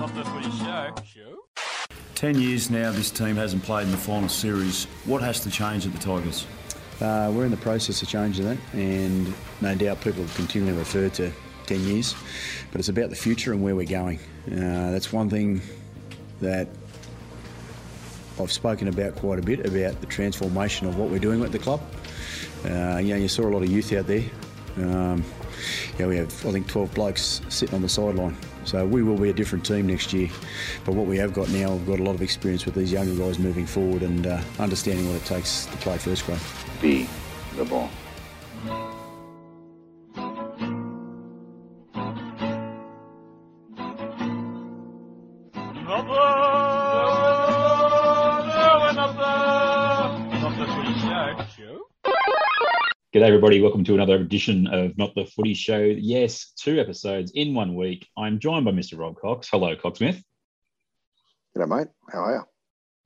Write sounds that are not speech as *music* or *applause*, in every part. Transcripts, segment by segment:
Not the footy show. Show? 10 years now, this team hasn't played in the final series. What has to change at the Tigers? Uh, we're in the process of changing that, and no doubt people continually refer to 10 years, but it's about the future and where we're going. Uh, that's one thing that I've spoken about quite a bit about the transformation of what we're doing at the club. Uh, you know, you saw a lot of youth out there. Um, yeah, we have, I think, 12 blokes sitting on the sideline. So we will be a different team next year. But what we have got now, we've got a lot of experience with these younger guys moving forward and uh, understanding what it takes to play first grade. Be the ball. G'day, everybody. Welcome to another edition of Not the Footy Show. Yes, two episodes in one week. I'm joined by Mr. Rob Cox. Hello, Coxsmith. G'day, mate. How are you?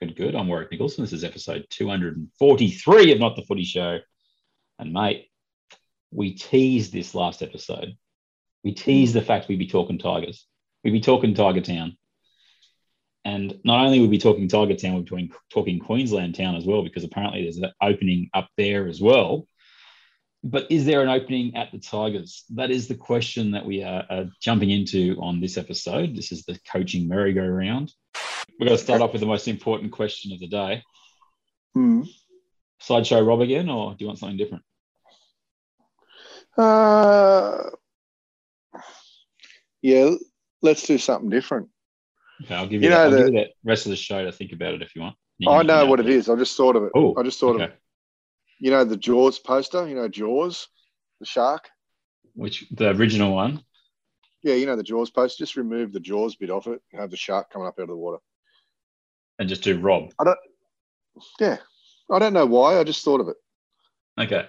Good, good. I'm Warwick Nicholson. This is episode 243 of Not the Footy Show. And, mate, we teased this last episode. We teased the fact we'd be talking Tigers. We'd be talking Tiger Town. And not only would we be talking Tiger Town, we'd be talking Queensland Town as well, because apparently there's an opening up there as well. But is there an opening at the Tigers? That is the question that we are, are jumping into on this episode. This is the coaching merry-go-round. We're going to start off with the most important question of the day. Hmm. Sideshow Rob again, or do you want something different? Uh, yeah, let's do something different. Okay, I'll give you, You know give the- you that rest of the show to think about it if you want. You I know what it is. I just thought of it. Oh, I just thought okay. of, you know, the Jaws poster. You know, Jaws, the shark. Which the original one? Yeah, you know the Jaws poster. Just remove the Jaws bit off it. and Have the shark coming up out of the water. and just do Rob. I don't. Yeah, I don't know why. I just thought of it. Okay,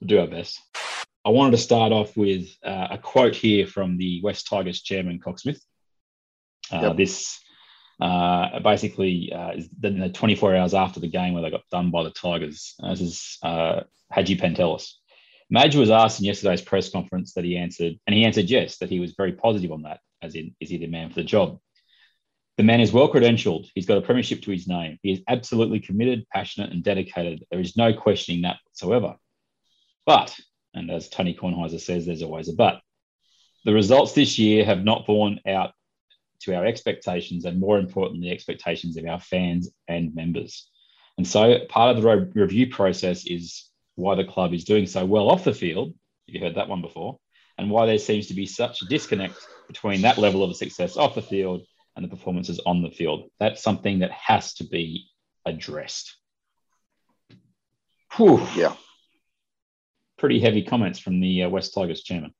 we'll do our best. I wanted to start off with uh, a quote here from the West Tigers chairman, Coxsmith. Uh, Yep. This uh, basically uh, the, the 24 hours after the game where they got done by the Tigers. Uh, This is uh, Hagipantelis. Madge was asked in yesterday's press conference that he answered, and he answered yes, that he was very positive on that, as in, is he the man for the job? The man is well credentialed. He's got a premiership to his name. He is absolutely committed, passionate, and dedicated. There is no questioning that whatsoever. But, and as Tony Kornheiser says, there's always a but. The results this year have not borne out to our expectations, and more importantly, the expectations of our fans and members. And so, part of the review process is why the club is doing so well off the field. You heard that one before, and why there seems to be such a disconnect between that level of success off the field and the performances on the field. That's something that has to be addressed. Whew. Yeah. Pretty heavy comments from the uh, West Tigers chairman.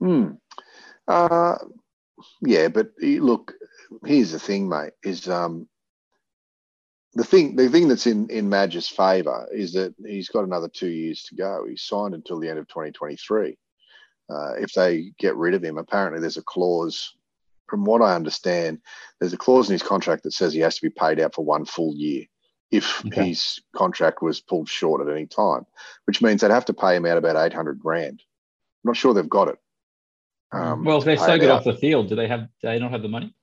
Hmm. Uh, yeah, but eh, look, here's the thing, mate. Is um, the thing the thing that's in in Madge's favour is that he's got another two years to go. He's signed until the end of 2023. Uh, if they get rid of him, apparently there's a clause. From what I understand, there's a clause in his contract that says he has to be paid out for one full year if Okay. his contract was pulled short at any time, which means they'd have to pay him out about 800 grand. I'm not sure they've got it. Um, well, if they're so good out. off the field, do they have? Do they not have the money?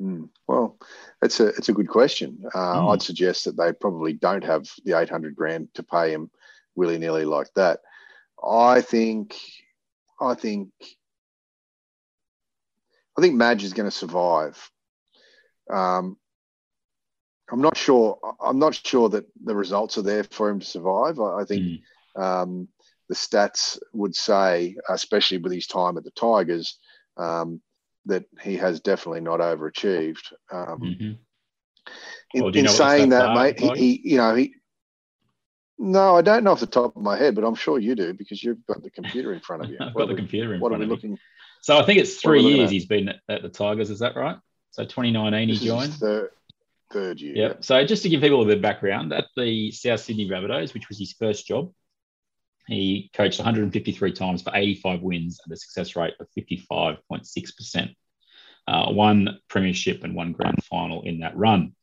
Mm, Well, it's a it's a good question. Uh, Mm. I'd suggest that they probably don't have the eight hundred grand to pay him willy nilly like that. I think, I think, I think Madge is going to survive. Um, I'm not sure. I'm not sure that the results are there for him to survive. I, I think Mm. um, the stats would say, especially with his time at the Tigers, um, that he has definitely not overachieved. Um, Mhm. in, Well, in saying that, are mate, at he, he, you know, he. No, I don't know off the top of my head, but I'm sure you do because you've got the computer in front of you. *laughs* I've What got the we- computer in What are front we of me. looking? So I think it's what are we three years he's been at, at the Tigers. Is that right? So 2019 This he joined. third, third year. Yeah. So just to give people a bit of background, at the South Sydney Rabbitohs, which was his first job, he coached 153 times for 85 wins at a success rate of 55.6%. Uh, one premiership and one grand final in that run.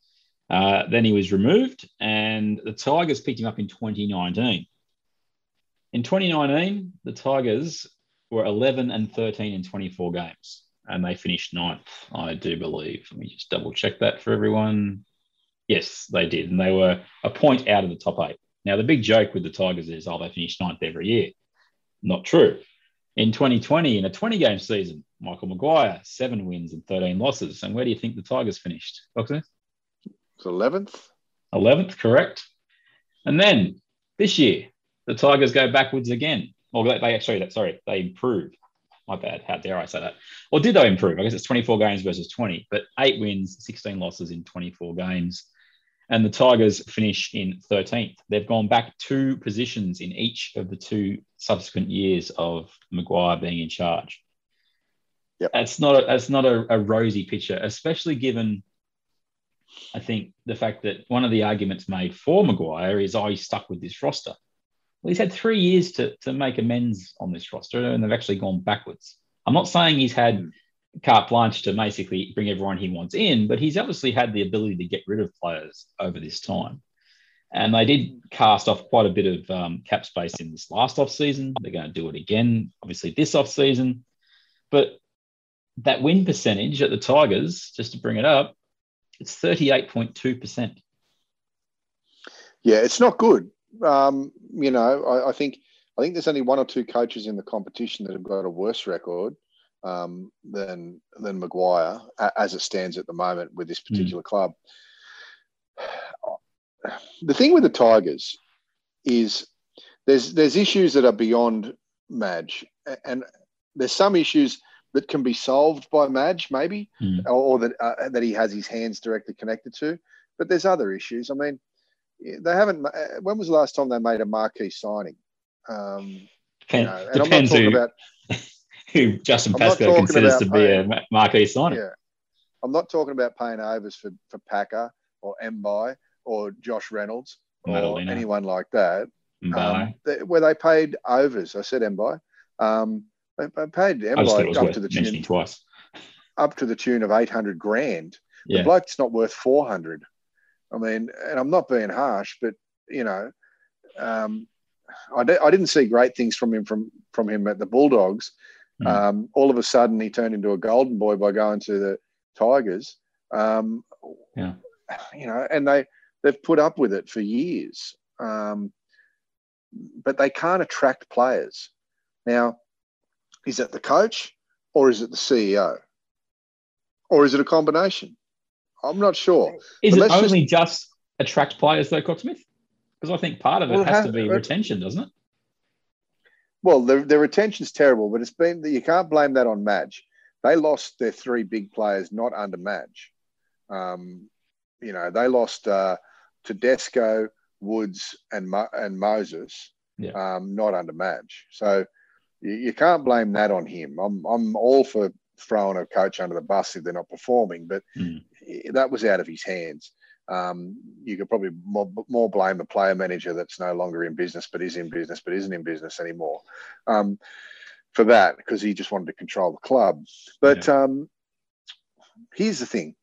Uh, then he was removed, and the Tigers picked him up in 2019. In 2019, the Tigers were 11 and 13 in 24 games. and they finished ninth, I do believe. Let me just double check that for everyone. Yes, they did. And they were a point out of the top eight. Now, the big joke with the Tigers is, oh, they finish ninth every year. Not true. In 2020, in a 20 game season, Michael Maguire, seven wins and 13 losses. And where do you think the Tigers finished? Foxy? It's 11th. 11th, correct. And then this year, the Tigers go backwards again. Or they, they actually, sorry, they improve. My bad. How dare I say that? Or did they improve? I guess it's 24 games versus 20, but eight wins, 16 losses in 24 games. And the Tigers finish in 13th. They've gone back two positions in each of the two subsequent years of Maguire being in charge. Yep. That's not a, that's not a, a rosy picture, especially given I think the fact that one of the arguments made for Maguire is, oh, he's stuck with this roster. Well, he's had three years to, to make amends on this roster, and they've actually gone backwards. I'm not saying he's had hmm. Carte blanche to basically bring everyone he wants in, but he's obviously had the ability to get rid of players over this time. And they did cast off quite a bit of um, cap space in this last off season. They're going to do it again, obviously this off season. But that win percentage at the Tigers, just to bring it up, it's 38.2%. Yeah, it's not good. Um, you know, I, I, think I think there's only one or two coaches in the competition that have got a worse record um, than than Maguire as it stands at the moment with this particular mm. club. The thing with the Tigers is there's there's issues that are beyond Madge, and there's some issues that can be solved by Madge, maybe, mm. or, that uh, that he has his hands directly connected to. But there's other issues. I mean, they haven't. Uh, when was the last time they made a marquee signing? Um, you know, and I'm not talking who, about *laughs* *laughs* who Justin Pascoe considers to be paying, a marquee signing. Yeah, I'm not talking about paying overs for for Packer or Mbye or Josh Reynolds or Madalena. anyone like that. Um, they, where they paid overs. I said Mbye. Um, they, they paid Mbye up to the tune twice. Up to the tune of eight hundred grand. Yeah. The bloke's not worth four hundred. I mean, and I'm not being harsh, but you know, um, I, d- I didn't see great things from him from from him at the Bulldogs. Mm. Um, all of a sudden, he turned into a golden boy by going to the Tigers. Um, yeah, you know, and they they've put up with it for years, um, but they can't attract players. Now, is it the coach or is it the CEO? Or is it a combination? I'm not sure. Is but it only just... just... attract players though, Coxsmith? Because I think part of it well, has, has to be it, retention, doesn't it? Well, the, the retention's terrible, but it's been that you can't blame that on Madge. They lost their three big players not under Madge. Um, you know, they lost uh, Tedesco, Woods, and Mo- and Moses, yeah. um, not under Madge. So you, you, can't blame that on him. I'm I'm all for throwing a coach under the bus if they're not performing, but mm. that was out of his hands. Um, you could probably more, more, blame the player manager that's no longer in business, but is in business, but isn't in business anymore um, for that because he just wanted to control the club. But yeah. um, here's the thing: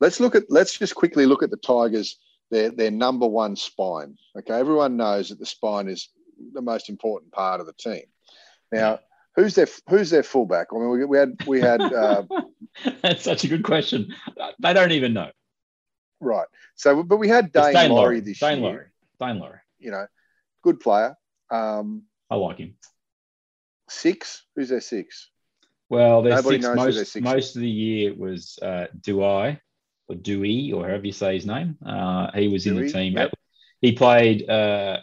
let's look at let's just quickly look at the Tigers. Their their number one spine. Okay, everyone knows that the spine is the most important part of the team. Now, who's their who's their fullback? I mean, we, we had we had. Uh, *laughs* That's such a good question. They don't even know. Right. So, but we had Daine, Daine Laurie this Daine year. Laurie. Daine Laurie. You know, good player. Um, I like him. Six. Who's their six? Well, their six, most, six most of the year was uh, Douay or Dewey or however you say his name. Uh, he was Dewey, in the team. Yep. He played uh,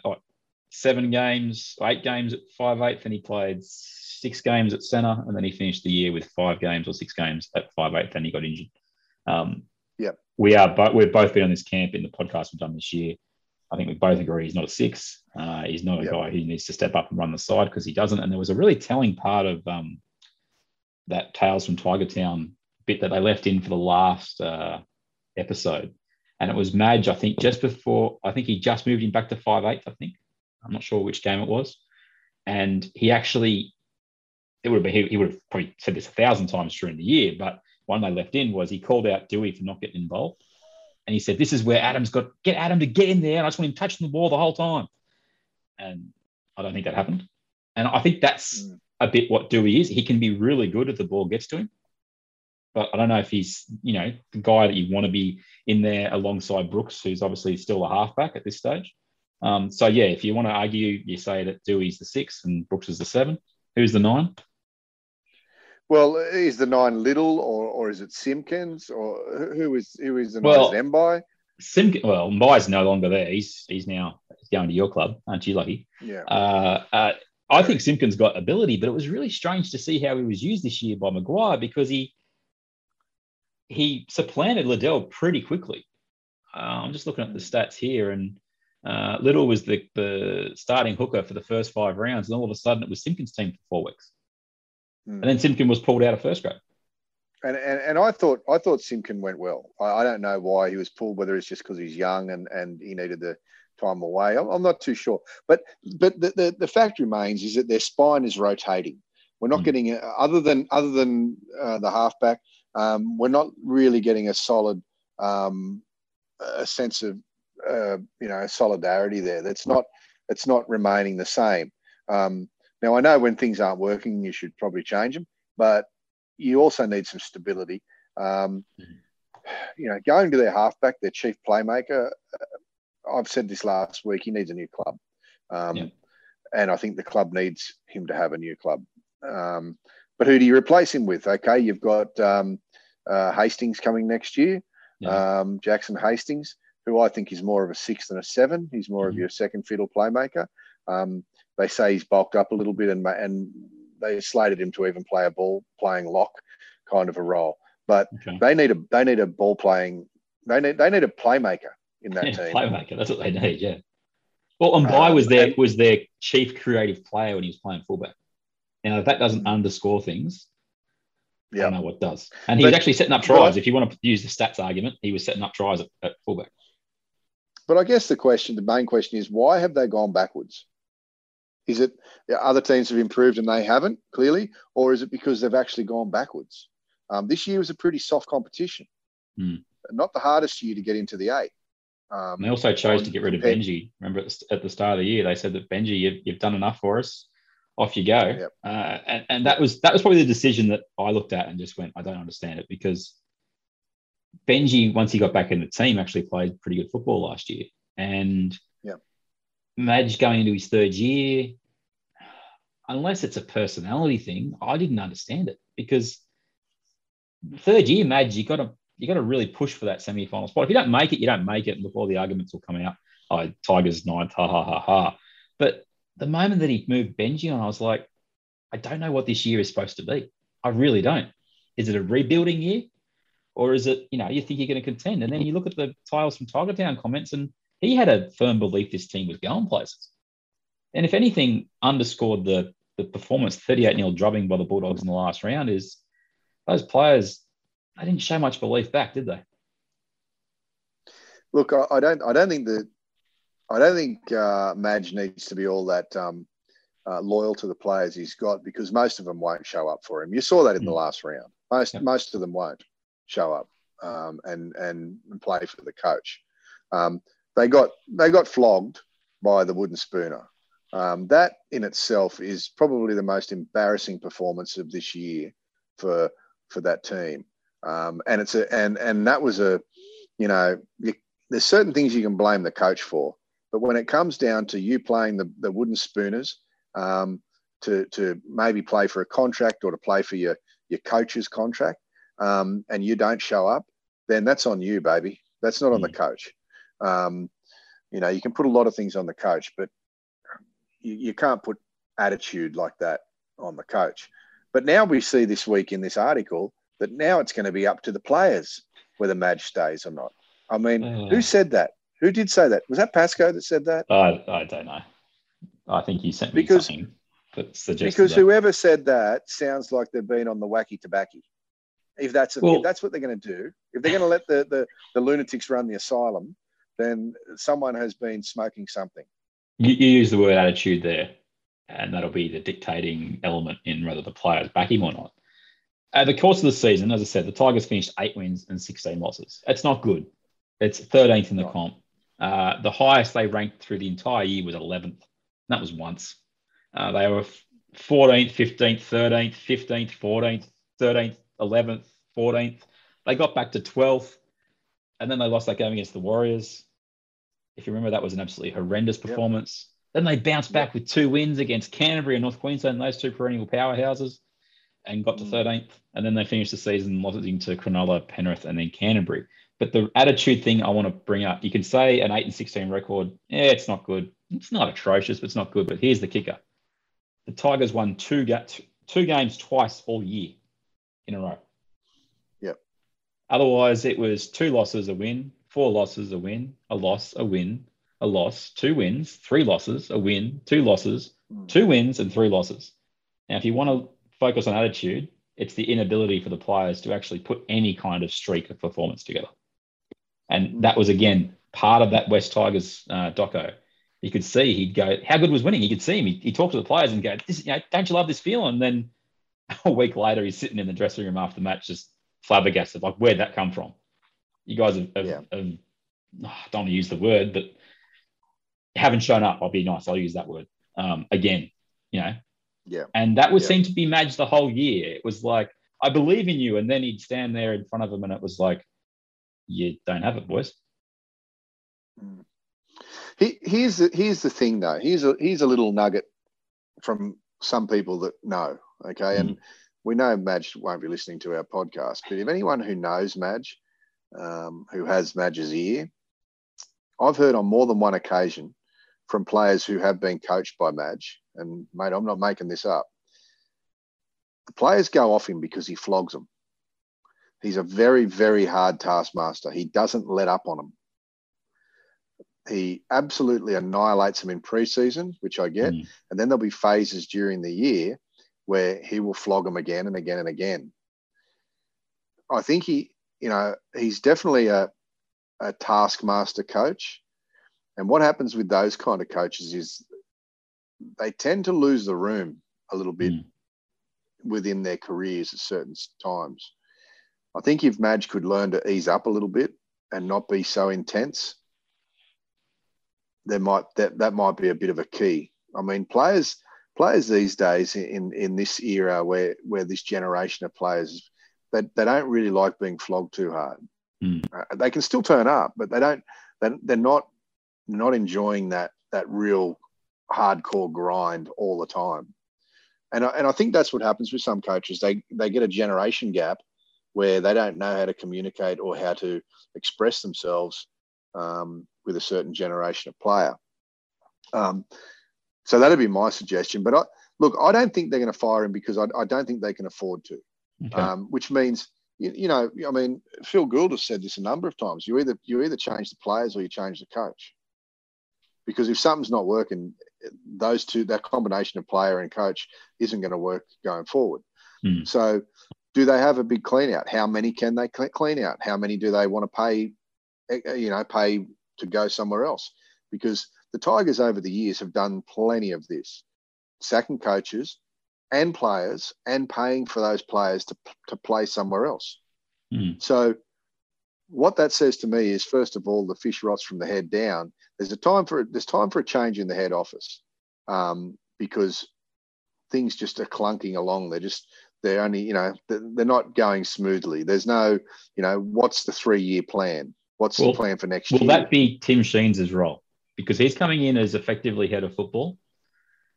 seven games, eight games at five eighth, and he played six games at centre, and then he finished the year with five games or six games at five eighth, and he got injured. Um, yeah, we are, but we've both been on this camp in the podcast we've done this year. I think we both agree he's not a six. Uh, he's not a yep. guy who needs to step up and run the side because he doesn't. And there was a really telling part of um, that Tales from Tiger Town bit that they left in for the last uh, episode. And it was Madge, I think, just before, I think he just moved him back to five eighth, I think. I'm not sure which game it was. And he actually it would have been, he, he would have probably said this a thousand times during the year, but one they left in was he called out Dewey for not getting involved. And he said, This is where Adam's got, get Adam to get in there. And I just want him touching the ball the whole time. And I don't think that happened. And I think that's mm. a bit what Dewey is. He can be really good if the ball gets to him. but I don't know if he's, you know, the guy that you want to be in there alongside Brooks, who's obviously still a halfback at this stage. Um, so yeah, if you want to argue, you say that Dewey's the six and Brooks is the seven. Who's the nine? Well, is the nine Liddle or, or is it Simpkins or who is who is the Well- nine? Is? Simpkins. Well, Mbye's no longer there. He's he's now going to your club, aren't you lucky? Yeah. Uh, uh, I think Simpkins got ability, but it was really strange to see how he was used this year by Maguire because he he supplanted Liddle pretty quickly. Uh, I'm just looking at the stats here, and uh, Liddle was the, the starting hooker for the first five rounds, and all of a sudden it was Simpkins' team for four weeks, Hmm. and then Simpkins was pulled out of first grade. And, and and I thought I thought Simpkin went well. I, I don't know why he was pulled, whether it's just because he's young and, and he needed the time away. I'm, I'm not too sure. But but the, the, the fact remains is that their spine is rotating. We're not Mm. getting other than other than uh, the halfback. Um, we're not really getting a solid um, a sense of uh, you know solidarity there. That's not it's not remaining the same. Um, now I know when things aren't working, you should probably change them, but you also need some stability. Um, you know, going to their halfback, their chief playmaker. uh, I've said this last week. He needs a new club, um, Yeah. and I think the club needs him to have a new club. Um, but who do you replace him with? Okay, you've got um, uh, Hastings coming next year. Yeah. Um, Jackson Hastings, who I think is more of a six than a seven. He's more of Mhm. your second fiddle playmaker. Um, they say he's bulked up a little bit, and and they slated him to even play a ball playing lock kind of a role. But Okay. they need a they need a ball playing they need they need a playmaker in that Yeah, team. playmaker. That's what they need. Yeah. Well, and Mbye Um, was their was their chief creative player when he was playing fullback. Now, if that doesn't underscore things, I Yeah. don't know what does. And he was actually setting up but tries. If you want to use the stats argument, he was setting up tries at, at fullback. But I guess the question, the main question is, why have they gone backwards? Is it other teams have improved and they haven't clearly, or is it because they've actually gone backwards? Um, this year was a pretty soft competition, Hmm. not the hardest year to get into the eight. Um, they also chose to get rid of Benji. Remember at the, at the start of the year, they said that Benji, you've, you've done enough for us. Off you go. Yep. Uh, and, and that was that was probably the decision that I looked at and just went, I don't understand it because Benji, once he got back in the team, actually played pretty good football last year. And Yep. Madge going into his third year, unless it's a personality thing, I didn't understand it because third year Madge, you got to you got to really push for that semi-final spot. If you don't make it, you don't make it, and all the arguments will come out, oh, Tigers ninth, ha ha ha ha. But the moment that he moved Benji on, I was like, I don't know what this year is supposed to be. I really don't. Is it a rebuilding year? Or is it, you know, you think you're going to contend? And then you look at the Tales from Tiger Town comments, and he had a firm belief this team was going places. And if anything, underscored the, the performance 38 0 drubbing by the Bulldogs in the last round is those players, they didn't show much belief back, did they? Look, I, I don't. I don't think that. I don't think uh, Madge needs to be all that um, uh, loyal to the players he's got because most of them won't show up for him. You saw that in the Mm. last round. Most Yep. most of them won't show up um, and and play for the coach. Um, they got they got flogged by the wooden spooner. Um, that in itself is probably the most embarrassing performance of this year for for that team. Um, and it's a and and that was a, you know, you, there's certain things you can blame the coach for, but when it comes down to you playing the, the wooden spooners um, to to maybe play for a contract or to play for your your coach's contract, um, and you don't show up, then that's on you, baby. That's not on the coach. Um, you know, you can put a lot of things on the coach, but you, you can't put attitude like that on the coach. But now we see this week in this article that now it's going to be up to the players whether Madge stays or not. I mean, who said that? Who did say that? Was that Pascoe that said that? I, I don't know. I think you sent me Because- something that suggested Because that. whoever said that sounds like they've been on the wacky tobacco. If that's Well- if that's what they're going to do, if they're going to let the, the the lunatics run the asylum, then someone has been smoking something. You, you use the word attitude there, and that'll be the dictating element in whether the players back him or not. At the course of the season, as I said, the Tigers finished eight wins and 16 losses. It's not good. It's 13th in the comp. Uh, the highest they ranked through the entire year was 11th. That was once. Uh, they were 14th, 15th, 13th, 15th, 14th, 13th, 11th, 14th. They got back to 12th, and then they lost that game against the Warriors. If you remember, that was an absolutely horrendous performance. Then they bounced back with two wins against Canterbury and North Queensland, those two perennial powerhouses, and got to mm. 13th. And then they finished the season losing to Cronulla, Penrith, and then Canterbury. But the attitude thing I want to bring up, you can say an 8 and 16 record, yeah, it's not good. It's not atrocious, but it's not good. But here's the kicker the Tigers won two, ga- two games twice all year in a row. Yep. Otherwise, it was two losses, a win, four losses, a win, a loss, a win, a loss, two wins, three losses, a win, two losses, two wins, and three losses. Now, if you want to focus on attitude, it's the inability for the players to actually put any kind of streak of performance together. And that was, again, part of that West Tigers uh, doco. You could see he'd go, How good was winning? You could see him. He, he talked to the players and go, this, you know, Don't you love this feeling? And then *laughs* a week later, he's sitting in the dressing room after the match, just flabbergasted. Like, where'd that come from? You guys have, have, Yeah. have I don't want to use the word, but haven't shown up. I'll be nice. I'll use that word um, again. You know, Yeah. and that would Yeah. seem to be Madge the whole year. It was like, I believe in you, and then he'd stand there in front of him, and it was like, you don't have it, boys. He, here's the here's the thing though. Here's a here's a little nugget from some people that know. Okay, and we know Madge won't be listening to our podcast, but if anyone who knows Madge, um, who has Madge's ear, I've heard on more than one occasion from players who have been coached by Madge, and mate, I'm not making this up. The players go off him because he flogs them. He's a very, very hard taskmaster. He doesn't let up on them he absolutely annihilates them in preseason, which I get. Mm. And then there'll be phases during the year where he will flog them again and again and again. I think he, you know, he's definitely a, a taskmaster coach. And what happens with those kind of coaches is they tend to lose the room a little bit Mm. within their careers at certain times. I think if Madge could learn to ease up a little bit and not be so intense, there might that that might be a bit of a key. I mean, players players these days in in this era where where this generation of players they, they don't really like being flogged too hard. Mm. Uh, they can still turn up, but they don't. They're, they're not not enjoying that that real hardcore grind all the time. And I, and I think that's what happens with some coaches. They they get a generation gap where they don't know how to communicate or how to express themselves um, with a certain generation of player. Um, so that'd be my suggestion. But I, look, I don't think they're going to fire him because I, I don't think they can afford to. Okay. Um, which means, you, you know, I mean, Phil Gould has said this a number of times. You either you either change the players or you change the coach. Because if something's not working, those two, that combination of player and coach, isn't going to work going forward. Hmm. So, do they have a big clean out? How many can they cle- clean out? How many do they want to pay? eh, You know, pay to go somewhere else? Because the Tigers over the years have done plenty of this, sacking coaches and players and paying for those players to, to play somewhere else. Hmm. So, what that says to me is, first of all, the fish rots from the head down. There's a time for there's time for a change in the head office um, because things just are clunking along. They're just they're only you know they're, they're not going smoothly. There's no you know what's the three year plan? What's Well, the plan for next Will year? Will that be Tim Sheens' role? Because he's coming in as effectively head of football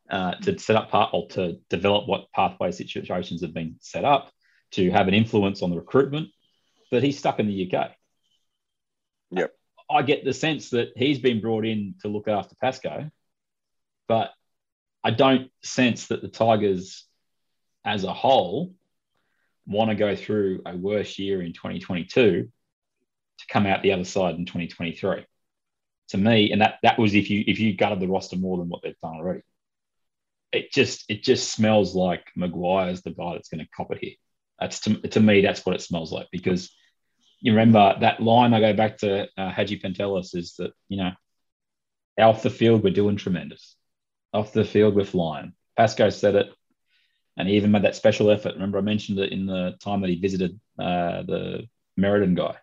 uh, to set up part or to develop what pathway situations have been set up to have an influence on the recruitment. But he's stuck in the UK. Yep. I get the sense that he's been brought in to look after Pascoe, but I don't sense that the Tigers as a whole want to go through a worse year in 2022 to come out the other side in 2023. To me, and that that was if you if you gutted the roster more than what they've done already. It just it just smells like Maguire's the guy that's going to cop it here. That's to, to me that's what it smells like because you remember that line I go back to uh, Hagipantelis is that you know off the field we're doing tremendous, off the field we're flying. Pascoe said it, and he even made that special effort. Remember I mentioned it in the time that he visited uh, the Meriden guy.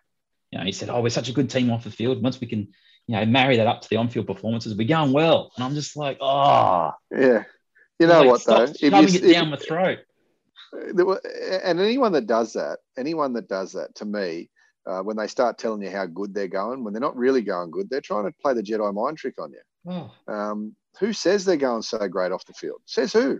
You know, he said, "Oh, we're such a good team off the field. Once we can, you know, marry that up to the on-field performances, we're going well." And I'm just like, "Oh, yeah, you know like, what though? If you, it if- down my throat." and anyone that does that, anyone that does that, to me, uh, when they start telling you how good they're going, when they're not really going good, they're trying to play the Jedi mind trick on you. Oh, Um, who says they're going so great off the field? Says who?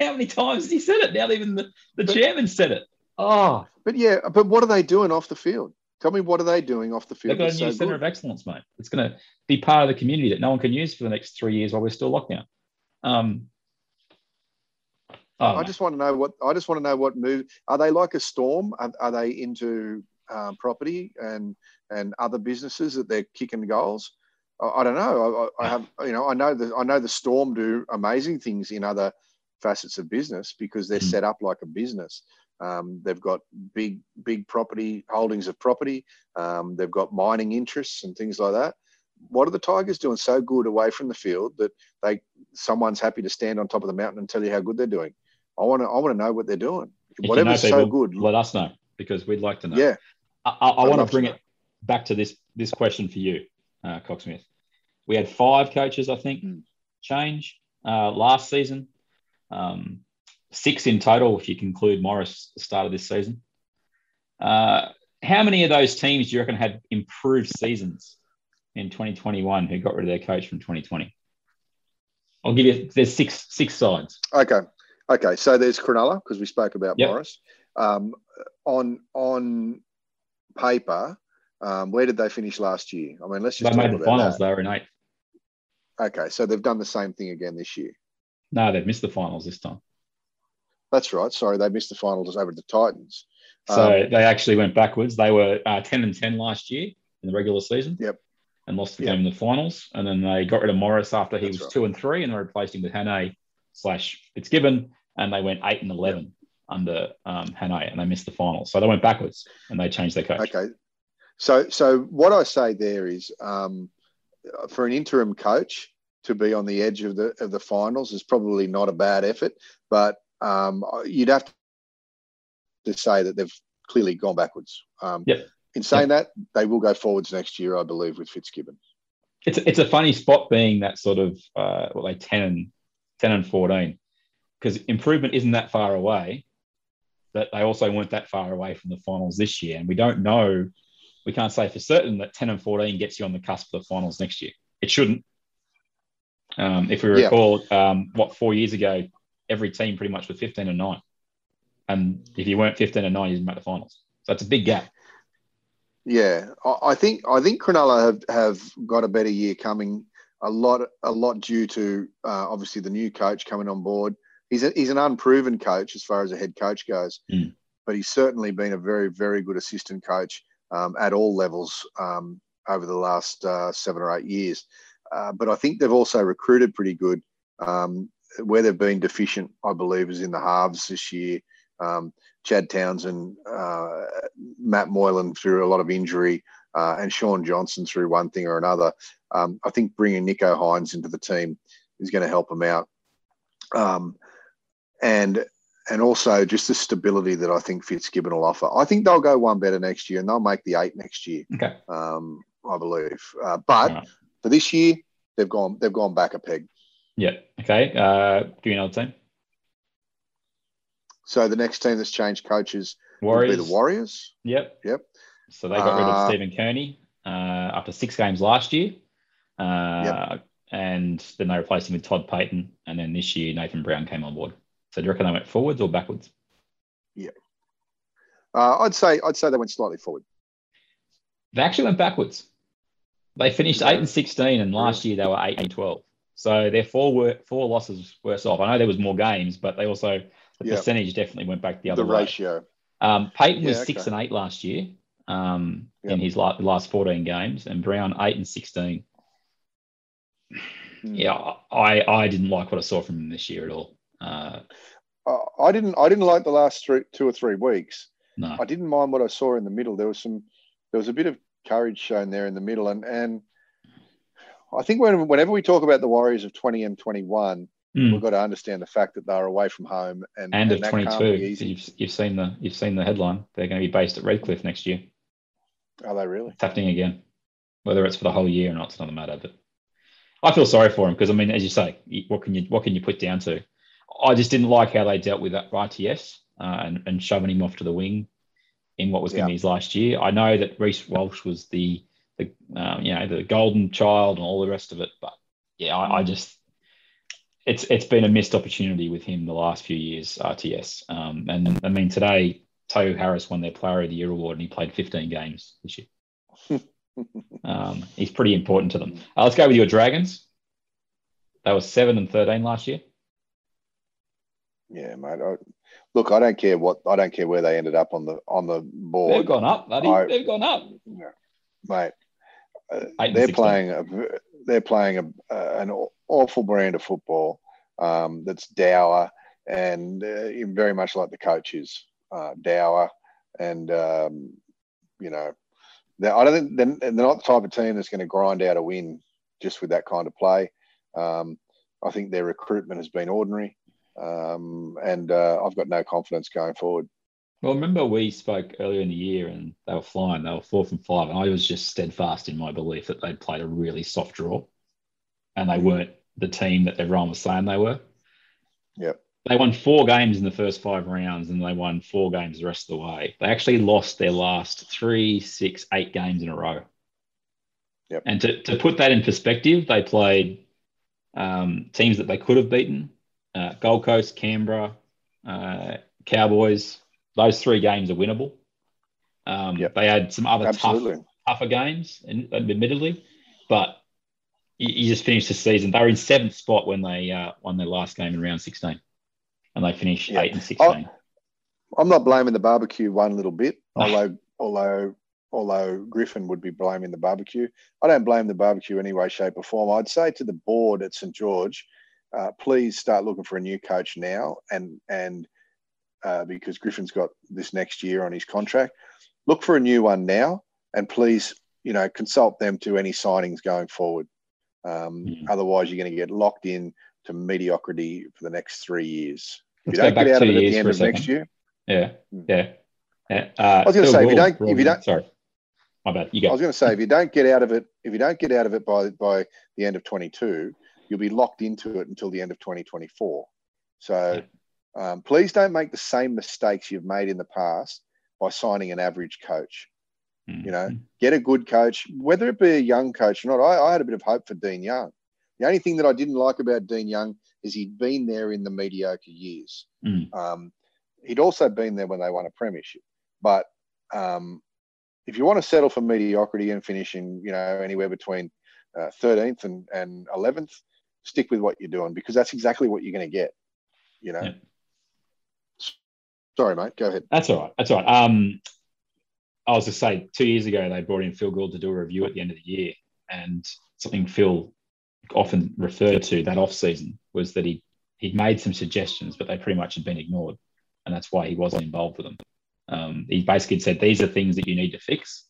how many times has he said it? Now even the, the But- chairman said it. Oh, But yeah, but what are they doing off the field? Tell me what are they doing off the field? they've got a new so centre good? of excellence, mate. It's going to be part of the community that no one can use for the next three years while we're still locked down. Um, oh, I just want to know what I just want to know what move are they like a storm? Are, are they into um, property and and other businesses that they're kicking goals? I, I don't know. I, I have you know I know the I know the storm do amazing things in other facets of business because they're Mm. set up like a business. Um, they've got big big property holdings of property. Um, they've got mining interests and things like that. What are the Tigers doing so good away from the field that they someone's happy to stand on top of the mountain and tell you how good they're doing? I want to I want to know what they're doing. if you know Whatever's so good, Let us know because we'd like to know. yeah. I, I, I want to bring know. it back to this this question for you, uh, Coxsmith. We had five coaches, I think, Mm. change uh, last season. Um, six in total, if you conclude Morris the start of this season. Uh, how many of those teams do you reckon had improved seasons in 2021 who got rid of their coach from 2020? I'll give you. There's six six sides. Okay. Okay. So there's Cronulla because we spoke about Yep. Morris. Um, on on paper, um, where did they finish last year? I mean, let's They just talk made the finals. that. They were in eight. Okay, so they've done the same thing again this year. No, they've missed the finals this time. That's right. Sorry, they missed the finals over the Titans. So Um, they actually went backwards. They were uh, 10 and 10 last year in the regular season. Yep. And lost the Yep. game in the finals. And then they got rid of Morris after he That's was right. two and three, and they replaced him with Hannay slash Fitzgibbon, and they went eight and 11 under um, Hannay, and they missed the finals. So they went backwards and they changed their coach. Okay. So, so what I say there is, um, for an interim coach to be on the edge of the of the finals is probably not a bad effort, but um, you'd have to say that they've clearly gone backwards. Um, Yep. In saying that, they will go forwards next year, I believe, with Fitzgibbon. It's, it's a funny spot being that sort of, uh, well, they 10 and, 10 and 14, because improvement isn't that far away, but they also weren't that far away from the finals this year. And we don't know, we can't say for certain that 10 and 14 gets you on the cusp of the finals next year. It shouldn't. Um, if we Yeah. recall, um, what, four years ago, every team pretty much was 15 and 9. And if you weren't 15 and 9, you didn't make the finals. So it's a big gap. Yeah, I, I think I think Cronulla have, have got a better year coming. A lot a lot due to uh, obviously the new coach coming on board. He's a, he's an unproven coach as far as a head coach goes, Mm. but he's certainly been a very very good assistant coach um, at all levels um, over the last uh, seven or eight years. Uh, but I think they've also recruited pretty good. Um, where they've been deficient, I believe, is in the halves this year. Um, Chad Townsend, uh, Matt Moylan through a lot of injury, uh, and Shaun Johnson through one thing or another. Um, I think bringing Nicho Hynes into the team is going to help them out, um, and and also just the stability that I think Fitzgibbon will offer. I think they'll go one better next year, and they'll make the eight next year. Okay. Um, I believe, uh, but right. for this year, they've gone they've gone back a peg. Yeah. Okay. Uh, give me another team. So the next team that's changed coaches Warriors. will be the Warriors. Yep. Yep. So they got rid of Uh, Stephen Kearney uh, after six games last year. Uh, And then they replaced him with Todd Payten. And then this year, Nathan Brown came on board. So do you reckon they went forwards or backwards? Yeah, uh, I'd say I'd say they went slightly forward. They actually went backwards. They finished 8 and 16, and last year they were 8 and 12. So their four were, four losses worse off. I know there was more games, but they also, the Yeah. percentage definitely went back the The other way. The ratio. Um, Payten was six okay. and eight last year um, Yep. in his last 14 games, and Brown eight and 16. Hmm. Yeah, I, I didn't like what I saw from him this year at all. Uh, I didn't I didn't like the last three, two or three weeks. no, I didn't mind what I saw in the middle. There was some there was a bit of courage shown there in the middle, and and I think when, whenever we talk about the Warriors of twenty and twenty one, Mm. we've got to understand the fact that they're away from home and and of 22. be So easy. you've, you've seen the you've seen the headline. They're going to be based at Redcliffe next year. Are they really? It's happening again. Whether it's for the whole year or not, it's another matter. But I feel sorry for him because I mean, as you say, what can you what can you put down to? I just didn't like how they dealt with that RTS uh, and, and shoving him off to the wing in what was going to Yeah. be his last year. I know that Reece Walsh was the the um, you know the golden child and all the rest of it, but yeah, I, I just it's it's been a missed opportunity with him the last few years. RTS, um, and I mean today, Tohu Harris won their Player of the Year award, and he played 15 games this year. *laughs* um, he's pretty important to them. Uh, let's go with your Dragons. They were seven and 13 last year. Yeah, mate. I, look, I don't care what I don't care where they ended up on the on the board. They've gone up, buddy. I- they've gone up, mate. Uh, they're, playing a they're playing a, uh, an awful brand of football um, that's dour and uh, very much like the coaches uh, dour and um, you know I don't think they're, they're not the type of team that's going to grind out a win just with that kind of play. Um, I think their recruitment has been ordinary, um, and uh, I've got no confidence going forward. Well, remember we spoke earlier in the year and they were flying. They were four from five. And I was just steadfast in my belief that they'd played a really soft draw and they weren't the team that everyone was saying they were. Yep. They won four games in the first five rounds and they won four games the rest of the way. They actually lost their last three, six, eight games in a row. Yep. And to, to put that in perspective, they played um, teams that they could have beaten uh, Gold Coast, Canberra, uh, Cowboys. Those three games are winnable. Um, Yep. They had some other tough, tougher games, admittedly, but you, you just finished the season. They were in seventh spot when they uh, won their last game in round 16, and they finished Yeah. eight and 16. I'm not blaming the barbecue one little bit, No. *laughs* although although although Griffin would be blaming the barbecue. I don't blame the barbecue any way, shape, or form. I'd say to the board at St George, uh, please start looking for a new coach now, and and uh, because Griffin's got this next year on his contract, look for a new one now, and please you know consult them to any signings going forward. Um, Mm. Otherwise, you're going to get locked in to mediocrity for the next three years. If Let's you don't get out of it at the end of next year, Yeah, Mm. yeah. yeah. Uh, I was gonna Phil say, if you don't- if you don't- sorry, my bad. You I was going to say, if you don't get out of it, if you don't get out of it by by the end of 22, you'll be locked into it until the end of 2024. So, um, please don't make the same mistakes you've made in the past by signing an average coach. you know, Mhm. Get a good coach, whether it be a young coach or not. I, I had a bit of hope for Dean Young. The only thing that I didn't like about Dean Young is he'd been there in the mediocre years. Mm. Um, he'd also been there when they won a premiership. But um, if you want to settle for mediocrity and finishing, you know, anywhere between uh, 13th and, and 11th, stick with what you're doing because that's exactly what you're going to get. You know. Yeah. Sorry, mate. Go ahead. That's all right. That's all right. Um, I was to say two years ago they brought in Phil Gould to do a review at the end of the year, and something Phil often referred to that off season was that he he'd made some suggestions, but they pretty much had been ignored, and that's why he wasn't involved with them. Um, he basically said these are things that you need to fix,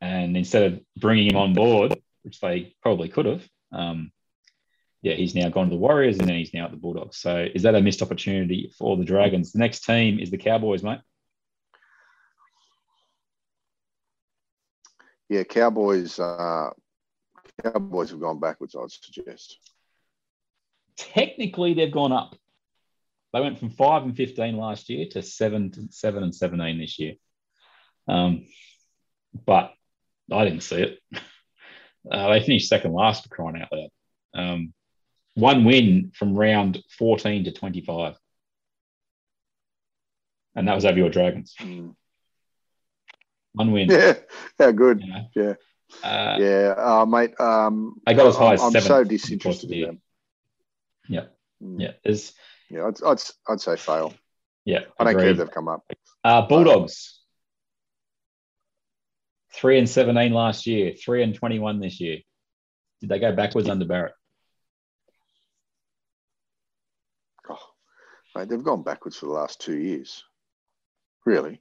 and instead of bringing him on board, which they probably could have, um, yeah, he's now gone to the Warriors and then he's now at the Bulldogs. So is that a missed opportunity for the Dragons? The next team is the Cowboys, mate. Yeah, Cowboys. Uh, Cowboys have gone backwards. I'd suggest. Technically, they've gone up. They went from five and fifteen last year to seven, to seven and seventeen this year. Um, but I didn't see it. *laughs* Uh, they finished second last for crying out loud. Um, one win from round fourteen to twenty-five, and that was over your Dragons. Mm. One win. Yeah, how good. you know. Yeah. Uh, Yeah, uh, mate. Um, They got as high I'm, as I'm so disinterested in them. Yeah. Mm. Yeah, there's Yeah, I'd, I'd, I'd say fail. yeah. I don't care if they've come up. Uh, Bulldogs. Three and seventeen last year. Three and twenty-one this year. Did they go backwards under Barrett? Oh, mate, they've gone backwards for the last two years. Really?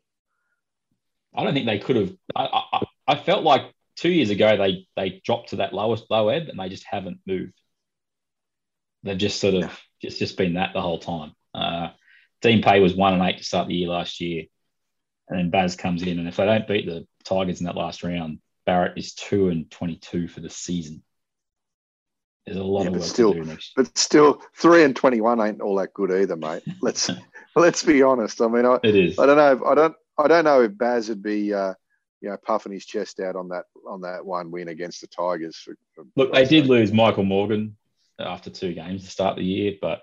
I don't think they could have. I, I, I felt like two years ago they they dropped to that lowest low ebb and they just haven't moved. They've just sort of just just been that the whole time. Uh, Dean Pay was one and eight to start the year last year, and then Baz comes in, and if they don't beat the Tigers in that last round, Barrett is two and twenty-two for the season. There's a lot Yeah, of but work still- to do next. But still, three and twenty-one ain't all that good either, mate. *laughs* Let's let's be honest. I mean, I, It is. I don't know. If, I don't. I don't know if Baz would be, uh, you know, puffing his chest out on that on that one win against the Tigers. For, for Look, they did lose Michael Morgan after two games to start the year, but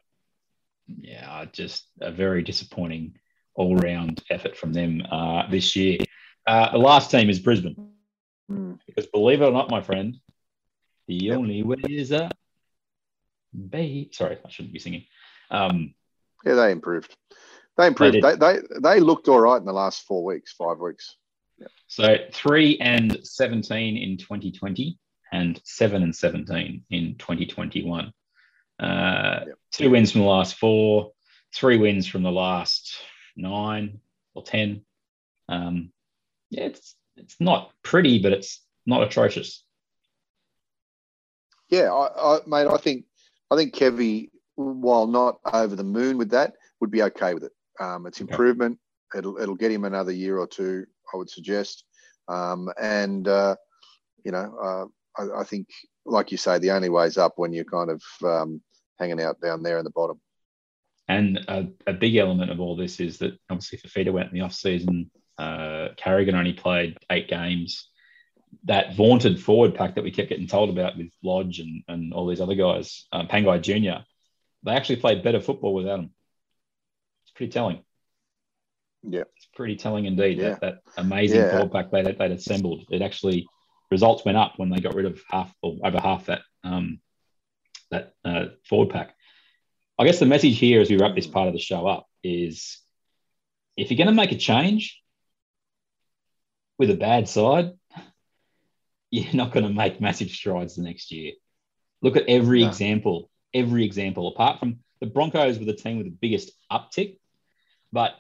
yeah, just a very disappointing all round effort from them uh, this year. Uh, the last team is Brisbane. Hmm. Because believe it or not, my friend, the Yep. only way is a bay. Sorry, I shouldn't be singing. Um, Yeah, they improved. They improved. did. They, they they looked all right in the last four weeks, five weeks. so three and 17 in 2020 and seven and 17 in 2021. Uh, Yep. Two wins from the last four, three wins from the last nine or 10. Um, yeah, it's, it's not pretty, but it's not atrocious. Yeah, I, I mate, I think I think Kevy, while not over the moon with that, would be okay with it. Um, it's Okay. improvement. It'll it'll get him another year or two, I would suggest. Um, and uh, you know, uh, I, I think, like you say, the only way's up when you're kind of um, hanging out down there in the bottom. And a, a big element of all this is that obviously Fifita went in the off season. Uh, Carrigan only played eight games. That vaunted forward pack that we kept getting told about with Lodge and, and all these other guys, uh, Pangai Jr., they actually played better football without him. It's pretty telling. Yeah. It's pretty telling indeed. Yeah. That, that amazing Yeah. forward pack they, they'd assembled. It actually, results went up when they got rid of half or over half that, um, that uh, forward pack. I guess the message here as we wrap this part of the show up is if you're going to make a change with a bad side, you're not going to make massive strides the next year. Look at every No. example, every example, apart from the Broncos were the team with the biggest uptick. But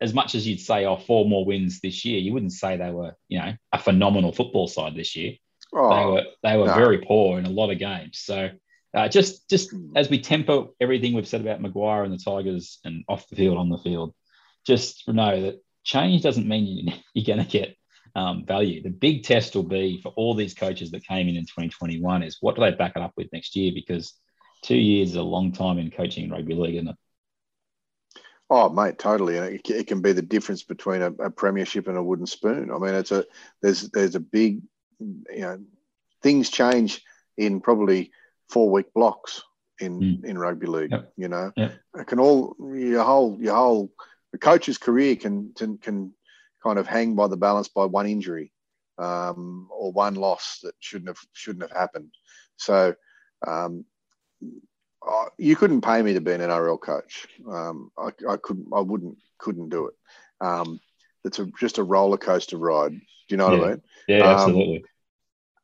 as much as you'd say, oh, four more wins this year, you wouldn't say they were, you know, a phenomenal football side this year they Oh, were they were no. very poor in a lot of games. So uh, just just as we temper everything we've said about Maguire and the Tigers and off the field, on the field, just know that change doesn't mean *laughs* you're going to get um, value. The big test will be for all these coaches that came in in 2021 is what do they back it up with next year? Because two years is a long time in coaching in rugby league, isn't it? Oh, mate, totally. And it, it can be the difference between a, a premiership and a wooden spoon. I mean, it's a there's there's a big, you know, things change in probably four week blocks in Mm. in rugby league. Yep. You know, Yep. it can all your whole your whole the coach's career can can, can kind of hang by the balance by one injury um, or one loss that shouldn't have shouldn't have happened. So. Um, uh, you couldn't pay me to be an NRL coach. Um, I, I couldn't. I wouldn't. Couldn't do it. Um, it's a, just a roller coaster ride. Do you know what I mean? Yeah, Um, absolutely.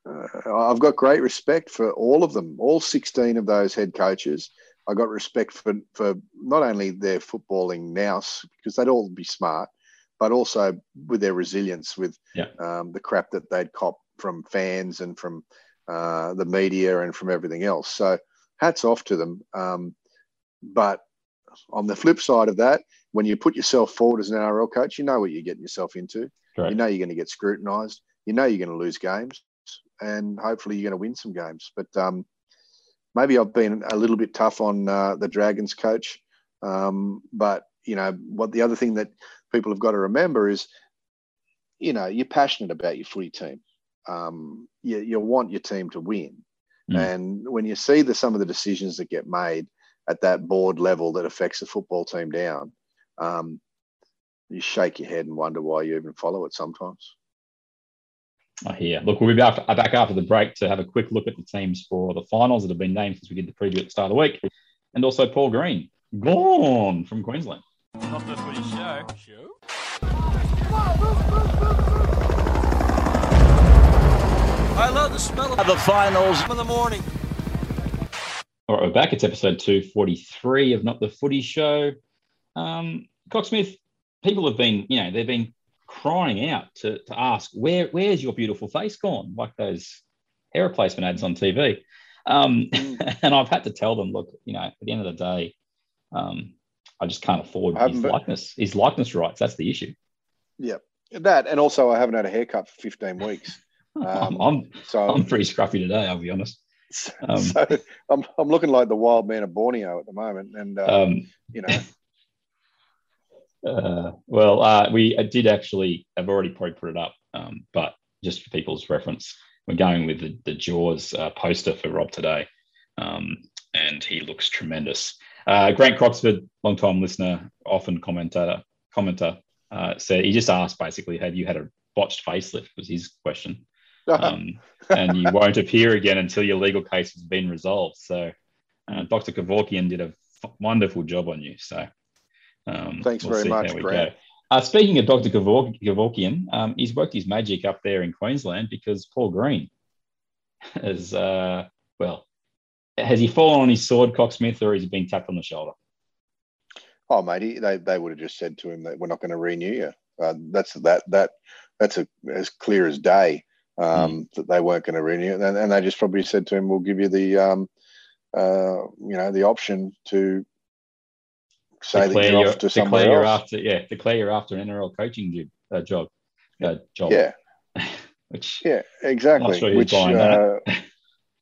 Uh, I've got great respect for all of them, all 16 of those head coaches. I got respect for for not only their footballing nous because they'd all be smart, but also with their resilience with Yeah. um, the crap that they'd cop from fans and from uh, the media and from everything else. So hats off to them. Um, but on the flip side of that, when you put yourself forward as an NRL coach, you know what you're getting yourself into. Correct. You know you're going to get scrutinised. You know you're going to lose games, and hopefully you're going to win some games. But um, maybe I've been a little bit tough on uh, the Dragons coach. Um, but you know what? The other thing that people have got to remember is, you know, you're passionate about your footy team. Um, you, you want your team to win, Mm. and when you see the some of the decisions that get made at that board level that affects the football team down, um, you shake your head and wonder why you even follow it sometimes. I hear. Look, we'll be back, back after the break to have a quick look at the teams for the finals that have been named since we did the preview at the start of the week. And also Paul Green, gone from Queensland. Not the footy show. Show? I love the smell of The finals. in the morning. All right, we're back. It's episode 243 of Not the Footy Show. Um, Coxsmith, people have been, you know, they've been crying out to, to ask, where where's your beautiful face gone? Like those hair replacement ads on TV. Um, *laughs* and I've had to tell them, look, you know, at the end of the day, um, I just can't afford his been- likeness, his likeness rights. That's the issue. Yeah, that and also I haven't had a haircut for 15 weeks. *laughs* I'm, Um, I'm, So I'm pretty scruffy today, I'll be honest. Um, so I'm, I'm looking like the wild man of Borneo at the moment, and uh, um, you know, *laughs* uh, well, uh, we did actually. I've already probably put it up, um, but just for people's reference, we're going with the, the Jaws uh, poster for Rob today, um, and he looks tremendous. Uh, Grant Croxford, long-time listener, often commentator, commenter, uh, said he just asked basically, "Have you had a botched facelift?" Was his question, *laughs* um, and you won't appear again until your legal case has been resolved. So, uh, Dr. Kevorkian did a f- wonderful job on you. So, um, Thanks very see much, Grant. Uh, speaking of Dr. Kevor- Kevorkian, um, he's worked his magic up there in Queensland because Paul Green *laughs* has, uh, well, has he fallen on his sword, Coxsmith, or has he been tapped on the shoulder? oh mate, he, they they would have just said to him that we're not going to renew you. Uh, that's that that that's a, as clear as day um, that they weren't going to renew, and, and they just probably said to him, "We'll give you the um, uh, you know the option to say that you're off to somewhere declare you're else." after, yeah, declare you're after an NRL coaching job, uh, job, uh, job. Yeah, *laughs* which yeah, exactly. sure Which uh.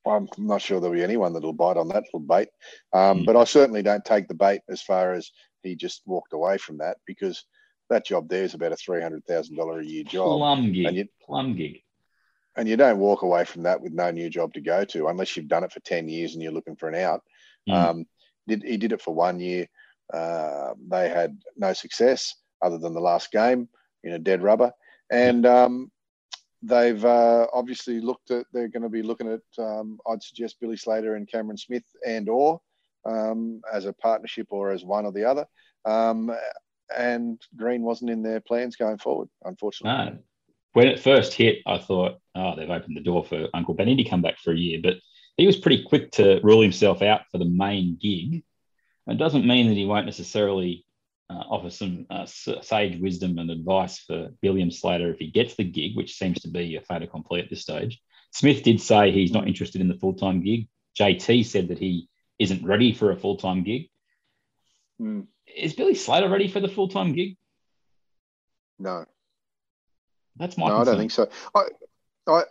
I'm not sure there'll be anyone that'll bite on that little bait. Um, Mm. But I certainly don't take the bait as far as he just walked away from that because that job there is about a three hundred thousand dollar a year job, plum gig, and you plum gig. and you don't walk away from that with no new job to go to unless you've done it for ten years and you're looking for an out. Mm. Um, did he did it for one year? Uh, they had no success other than the last game in a dead rubber, and um, they've uh, obviously looked at. They're going to be looking at. Um, I'd suggest Billy Slater and Cameron Smith and or um, as a partnership or as one or the other. Um, and Green wasn't in their plans going forward, unfortunately. No. When it first hit, I thought, oh, they've opened the door for Uncle Benny to come back for a year. But he was pretty quick to rule himself out for the main gig. It doesn't mean that he won't necessarily uh, offer some uh, sage wisdom and advice for William Slater if he gets the gig, which seems to be a fait accompli at this stage. Smith did say he's not interested in the full time gig. JT said that he isn't ready for a full time gig. Mm, Is Billy Slater ready for the full time gig? no. That's my no, I don't think so. I, I,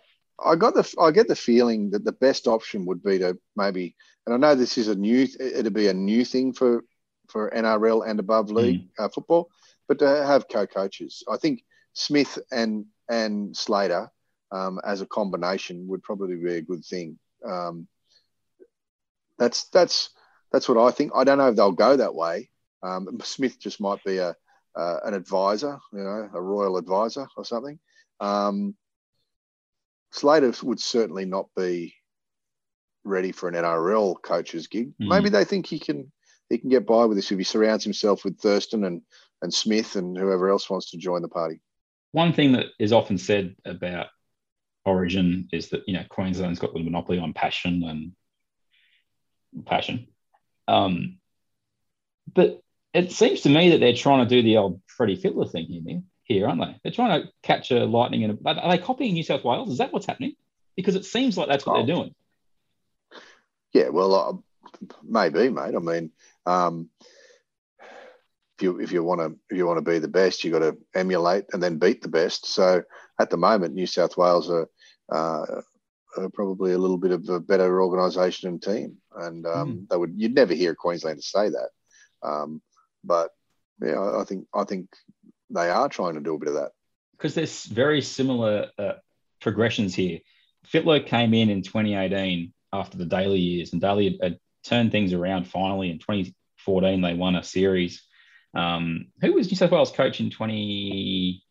I got the, I get the feeling that the best option would be to maybe, and I know this is a new, it'd be a new thing for, for NRL and above league uh, football, but to have co-coaches. I think Smith and and Slater um, as a combination would probably be a good thing. Um, that's that's that's what I think. I don't know if they'll go that way. Um, Smith just might be a uh, an advisor, you know, a royal advisor or something. Um, Slater would certainly not be ready for an NRL coach's gig. Mm. Maybe they think he can he can get by with this if he surrounds himself with Thurston and and Smith and whoever else wants to join the party. one thing that is often said about Origin is that you know Queensland's got the monopoly on passion and passion, um, but it seems to me that they're trying to do the old Freddie Fittler thing here, here, aren't they? They're trying to catch a lightning in a. Are they copying New South Wales? Is that what's happening? Because it seems like that's what Oh. they're doing. Yeah, well, uh, maybe, mate. I mean, um, if you if you want to if you want to be the best, you got to emulate and then beat the best. So at the moment, New South Wales are, uh, are probably a little bit of a better organisation and team, and um, they would you'd never hear a Queenslander say that, um, but yeah, I, I think I think they are trying to do a bit of that. because there's very similar uh, progressions here. Fittler came in in 2018 after the Daley years, and Daley had turned things around finally. In 2014, they won a series. Um, who was New South Wales coach in 20?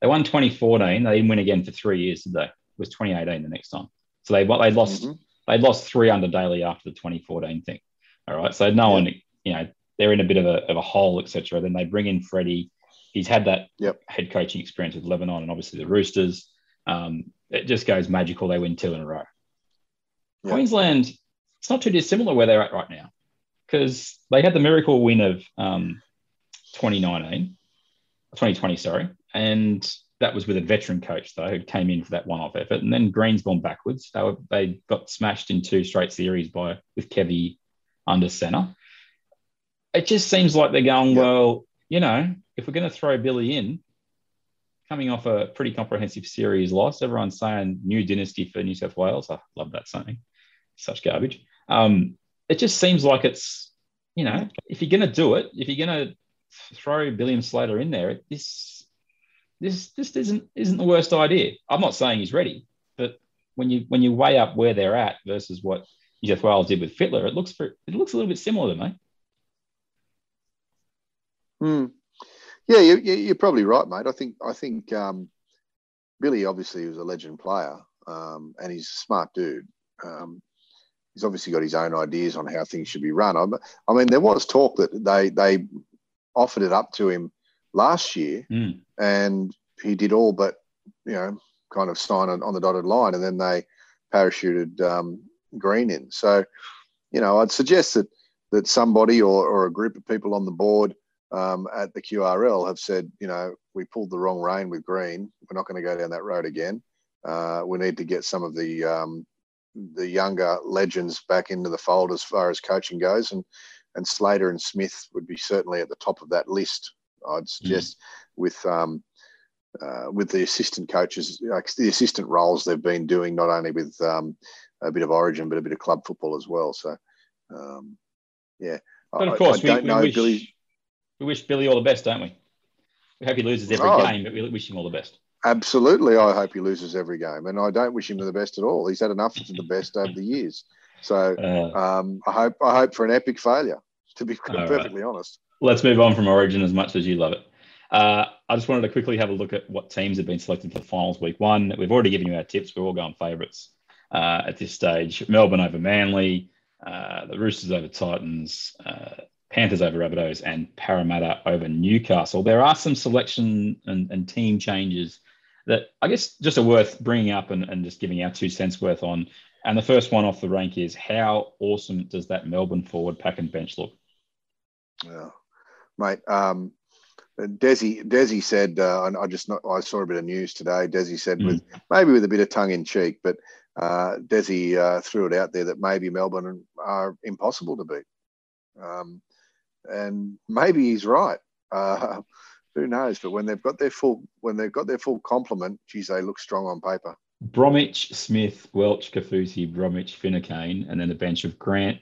They won 2014. They didn't win again for three years, did they? It was 2018 the next time. So they they lost Mhm. they lost three under Daley after the 2014 thing. All right. So no Yeah. one, you know, they're in a bit of a, of a hole, etc. Then they bring in Freddie. He's had that Yep. head coaching experience with Lebanon and obviously the Roosters. Um, it just goes magical. They win two in a row. Yeah. Queensland, it's not too dissimilar where they're at right now because they had the miracle win of um, 2019, 2020, sorry. And that was with a veteran coach, though, who came in for that one off effort. And then Green's gone backwards. They, were, they got smashed in two straight series by with Kevy under center. It just seems like they're going, Yeah. well, you know, if we're going to throw Billy in, coming off a pretty comprehensive series loss. Everyone's saying new dynasty for New South Wales. I love that saying. Such garbage. Um, it just seems like it's, you know, if you're going to do it, if you're going to throw Billiam Slater in there, this this this isn't isn't the worst idea. I'm not saying he's ready, but when you when you weigh up where they're at versus what South Wales did with Fittler, it looks for, it looks a little bit similar to me. Hmm. Yeah, you, you're probably right, mate. I think I think um, Billy obviously was a legend player, um, and he's a smart dude. Um, he's obviously got his own ideas on how things should be run. I, I mean, there was talk that they they offered it up to him last year, mm. and he did all but you know kind of sign on, on the dotted line, and then they parachuted um, Green in. So, you know, I'd suggest that that somebody or, or a group of people on the board um, at the QRL have said, you know, we pulled the wrong rein with Green. We're not going to go down that road again. Uh, we need to get some of the um, the younger legends back into the fold as far as coaching goes, and and Slater and Smith would be certainly at the top of that list. I'd suggest mm. with um, uh, with the assistant coaches, like the assistant roles they've been doing, not only with um, a bit of Origin but a bit of club football as well. So, um, yeah. But of course, I, I we, we, wish, Billy... we wish Billy all the best, don't we? We hope he loses every oh, game, but we wish him all the best. Absolutely, I hope he loses every game, and I don't wish him the best at all. He's had enough of the best over the years. So uh, um, I hope I hope for an epic failure. To be *laughs* perfectly right. honest. Let's move on from Origin as much as you love it. Uh, I just wanted to quickly have a look at what teams have been selected for finals week one. We've already given you our tips. We're all going favourites uh, at this stage. Melbourne over Manly, uh, the Roosters over Titans, uh, Panthers over Rabbitohs, and Parramatta over Newcastle. There are some selection and, and team changes that I guess just are worth bringing up and, and just giving our two cents worth on. And the first one off the rank is how awesome does that Melbourne forward pack and bench look? Yeah, mate. Um, Desi Desi said, uh, I just not, I saw a bit of news today. Desi said mm. with maybe with a bit of tongue in cheek, but uh, Desi uh, threw it out there that maybe Melbourne are impossible to beat, um, and maybe he's right. Who knows? But when they've got their full when they've got their full complement, geez, they look strong on paper. Bromwich, Smith, Welch, Kaufusi, Bromwich, Finucane, and then the bench of Grant,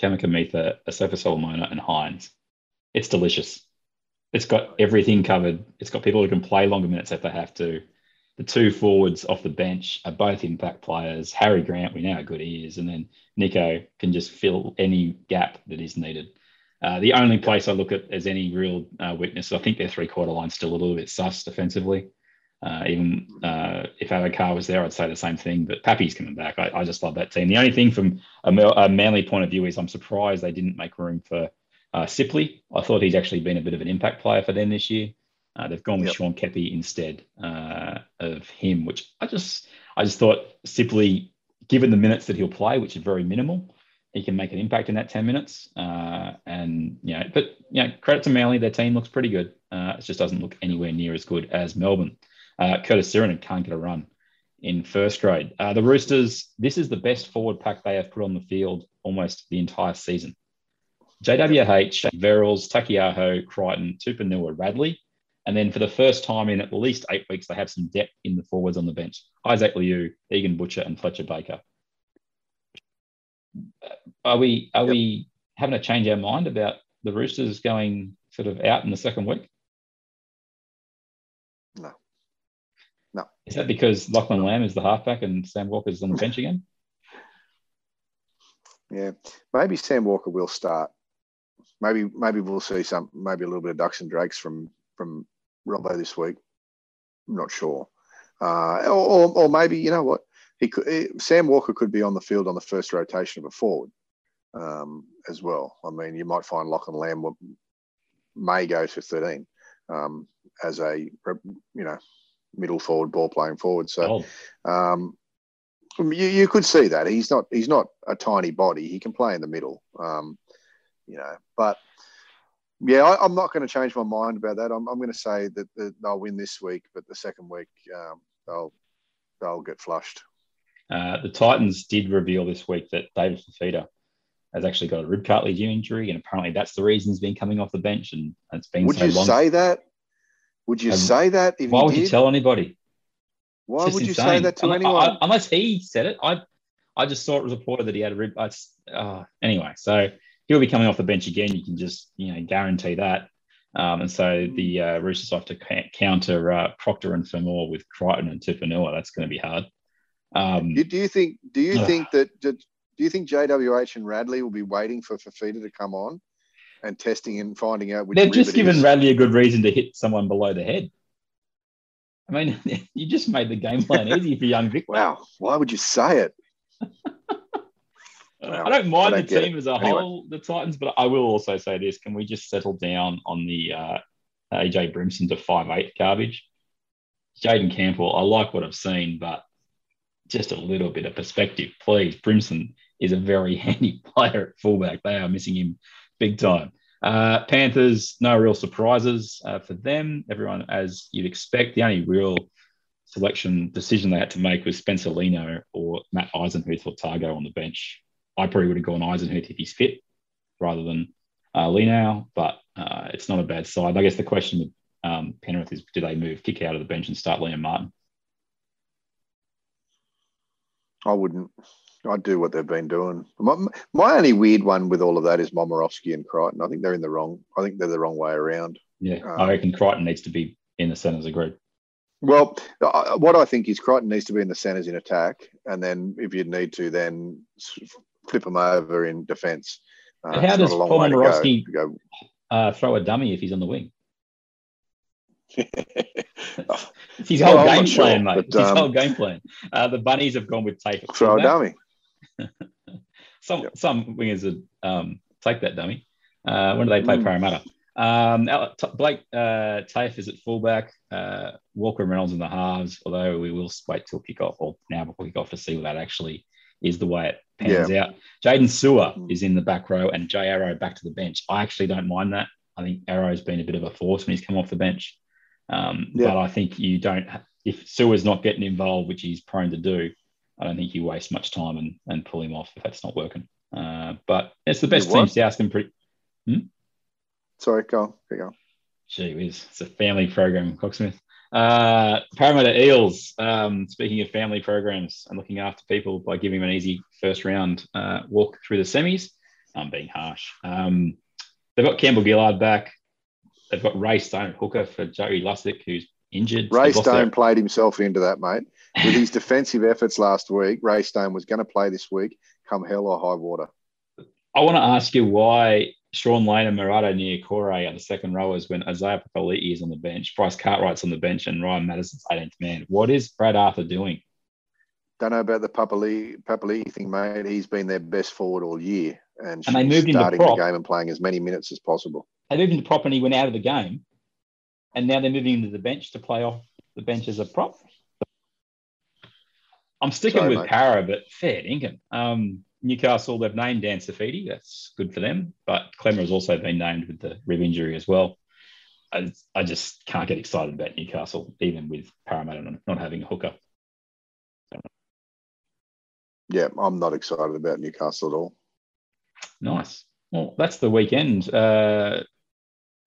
Kamikamica, Asofa-Solomona, and Hynes. It's delicious. It's got everything covered. It's got people who can play longer minutes if they have to. The two forwards off the bench are both impact players. Harry Grant, we know how good he is, and then Nicho can just fill any gap that is needed. Uh, the only place I look at as any real uh, weakness, I think their three quarter line's still a little bit sus defensively. Uh, even uh, if Addo-Carr was there, I'd say the same thing. But Pappy's coming back. I, I just love that team. The only thing from a, a, Manly point of view is I'm surprised they didn't make room for uh, Sipley. I thought he's actually been a bit of an impact player for them this year. Uh, they've gone with yep. Sean Keppie instead uh, of him, which I just I just thought Sipley, given the minutes that he'll play, which are very minimal, he can make an impact in that 10 minutes. Uh, and, you know, but, you know, credit to Manly, their team looks pretty good. Uh, it just doesn't look anywhere near as good as Melbourne. Uh, Curtis Sironen can't get a run in first grade. Uh, the Roosters, this is the best forward pack they have put on the field almost the entire season. JWH, Verrills, Taukei'aho, Crichton, Tupouniua, Radley. And then for the first time in at least eight weeks, they have some depth in the forwards on the bench. Isaac Liu, Egan Butcher, and Fletcher Baker are we are yep. we having to change our mind about the Roosters going sort of out in the second week? No. No. Is that because Lachlan Lam is the halfback and Sam Walker is on the bench again? Yeah, maybe Sam Walker will start. Maybe maybe we'll see some maybe a little bit of ducks and drakes from from Robbo this week. I'm not sure. Uh, or, or, or maybe you know what he could Sam Walker could be on the field on the first rotation of a forward um, as well. I mean, you might find Lachlan Lam may go to 13 um, as a you know middle forward, ball playing forward. So oh. um, you, you could see that he's not he's not a tiny body. He can play in the middle. Um, you know, but yeah, I, am not going to change my mind about that. I'm, I'm going to say that, that, they'll win this week, but the second week um, they'll they'll get flushed. Uh, the Titans did reveal this week that David Fifita has actually got a rib cartilage injury, and apparently that's the reason he's been coming off the bench. And it's been would so you long. say that? Would you Um, say that if Why would did? you tell anybody? Why would just you say that to Unle- anyone? I- unless he said it. I I just saw it was reported that he had a rib. I uh, anyway, so he'll be coming off the bench again. You can just you know guarantee that. Um, and so the uh, Roosters have to ca- counter uh, Proctor and Fermor with Crichton and Tupouniua. That's going to be hard. Um, do, do you think? Do you Ugh. think that? Do you think JWH and Radley will be waiting for Fifita to come on and testing and finding out which? they've just given is? Radley a good reason to hit someone below the head. I mean, *laughs* you just made the game plan easy for young Vic. Wow, why would you say it? *laughs* I don't mind I don't the team as a Anyway. whole, the Titans, but I will also say this: Can we just settle down on the uh, AJ Brimson to five eight garbage? Jayden Campbell, I like what I've seen, but just a little bit of perspective, please. Brimson is a very *laughs* handy player at fullback. They are missing him big time. Uh, Panthers, no real surprises uh, for them. Everyone, as you'd expect, the only real selection decision they had to make was Spencer Leniu or Matt Eisenhuth or Tago on the bench. I probably would have gone Eisenhuth if he's fit rather than uh, Leniu, but uh, it's not a bad side. I guess the question with um, Penrith is do they move kick out of the bench and start Liam Martin? I wouldn't. I'd do what they've been doing. My, my only weird one with all of that is Momirovski and Crichton. I think they're in the wrong. I think they're the wrong way around. Yeah, Um, I reckon Crichton needs to be in the centres. Agreed. Well, I- what I think is Crichton needs to be in the centres in attack, and then if you need to, then flip them over in defence. Uh, how does not a long Paul to go- Momirovski- go? Uh, throw a dummy if he's on the wing. *laughs* It's his whole game not sure, plan, mate. but, It's his um, whole game plan. Uh, the bunnies have gone with tape. at Throw a dummy. *laughs* Some Yep. some wingers would um, take that dummy. Uh, when do they play Mm. Parramatta? Um, Blake uh, Taaffe is at fullback. Uh, Walker and Reynolds in the halves. Although we will wait till kick off or now before kick off to see what that actually is the way it pans out. Jaydn Su'A Mm. is in the back row and Jai Arrow back to the bench. I actually don't mind that. I think Arrow's been a bit of a force when he's come off the bench. Um, Yeah. But I think you don't. If Su'A's not getting involved, which he's prone to do, I don't think you waste much time and, and pull him off if that's not working. Uh, but it's the best You team. South can pretty. Sorry, go on. Going. Gee whiz, it's a family program, Coxsmith. Uh, Parramatta Eels. Um, speaking of family programs and looking after people by giving them an easy first round uh, walk through the semis. I'm being harsh. Um, they've got Campbell Gillard back. They've got Ray Stone at hooker for Joey Lussick, who's injured. Ray Stone played himself into that, mate. With his *laughs* defensive efforts last week, Ray Stone was going to play this week, come hell or high water. I want to ask you why Shaun Lane and Marata Niukore are the second rowers when Isaiah Papali'i is on the bench, Bryce Cartwright's on the bench, and Ryan Matterson's 18th man. What is Brad Arthur doing? Don't know about the Papali Papali thing, mate. He's been their best forward all year, and, And they moved him to starting the game and playing as many minutes as possible. They moved him to prop and he went out of the game, and now they're moving him to the bench to play off the bench as a prop. I'm sticking Sorry, with mate. Para, but fair dinkum. Um, Newcastle, they've named Dan Saifiti. That's good for them. But Klemmer has also been named with the rib injury as well. I, I just can't get excited about Newcastle, even with Parramatta not- not having a hooker. Yeah, I'm not excited about Newcastle at all. Nice. Well, that's the weekend. Uh,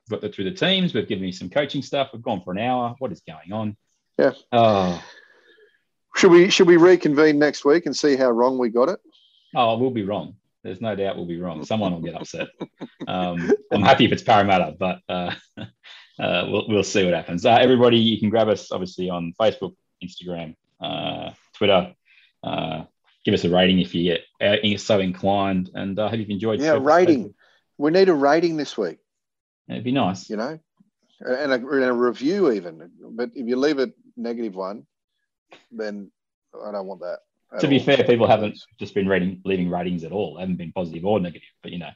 got through the teams. We've given you some coaching stuff. We've gone for an hour. What is going on? Yeah. Oh, Should we should we reconvene next week and see how wrong we got it? oh, we'll be wrong. There's no doubt we'll be wrong. Someone will get upset. *laughs* Um, I'm happy if it's Parramatta, but uh, *laughs* uh, we'll, we'll see what happens. Uh, everybody, you can grab us obviously on Facebook, Instagram, uh, Twitter. Uh, give us a rating if you get uh, so inclined. And I uh, hope you've enjoyed. Yeah, rating. We need a rating this week. It'd be nice. You know, and a, and a review even. But if you leave it negative one, then I don't want that. to be all. fair, people haven't just been reading, leaving ratings at all. They haven't been positive or negative, but you know,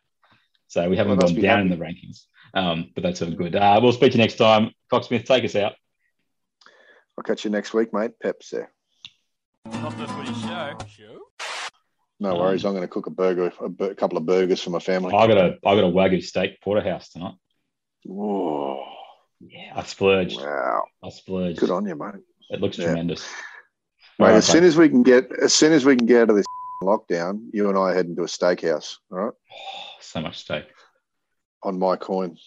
so we haven't Well, gone be down in the rankings. Um, but that's all good. Uh, we'll speak to you next time. Coxsmith, take us out. I'll catch you next week, mate. Pep's there. Not the footy show. Show? No Um, worries. I'm going to cook a burger, a, bur- a couple of burgers for my family. I got a, I got a wagyu steak porterhouse tonight. Whoa. Yeah, I splurged. Wow. I splurged. Good on you, mate. It looks yeah. tremendous. Mate, right, as soon as we can get as soon as we can get out of this *laughs* lockdown, you and I head into a steakhouse. All right. Oh, so much steak. On my coin.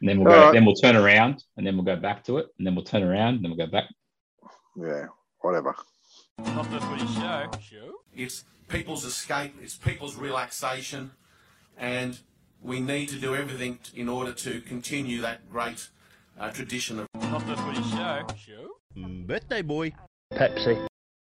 And then we'll go, right. then we'll turn around and then we'll go back to it. And then we'll turn around and then we'll go back. Yeah, whatever. Not the footy show. It's people's escape, it's people's relaxation, and we need to do everything in order to continue that great uh, tradition of. Not show. Birthday boy. Pepsi.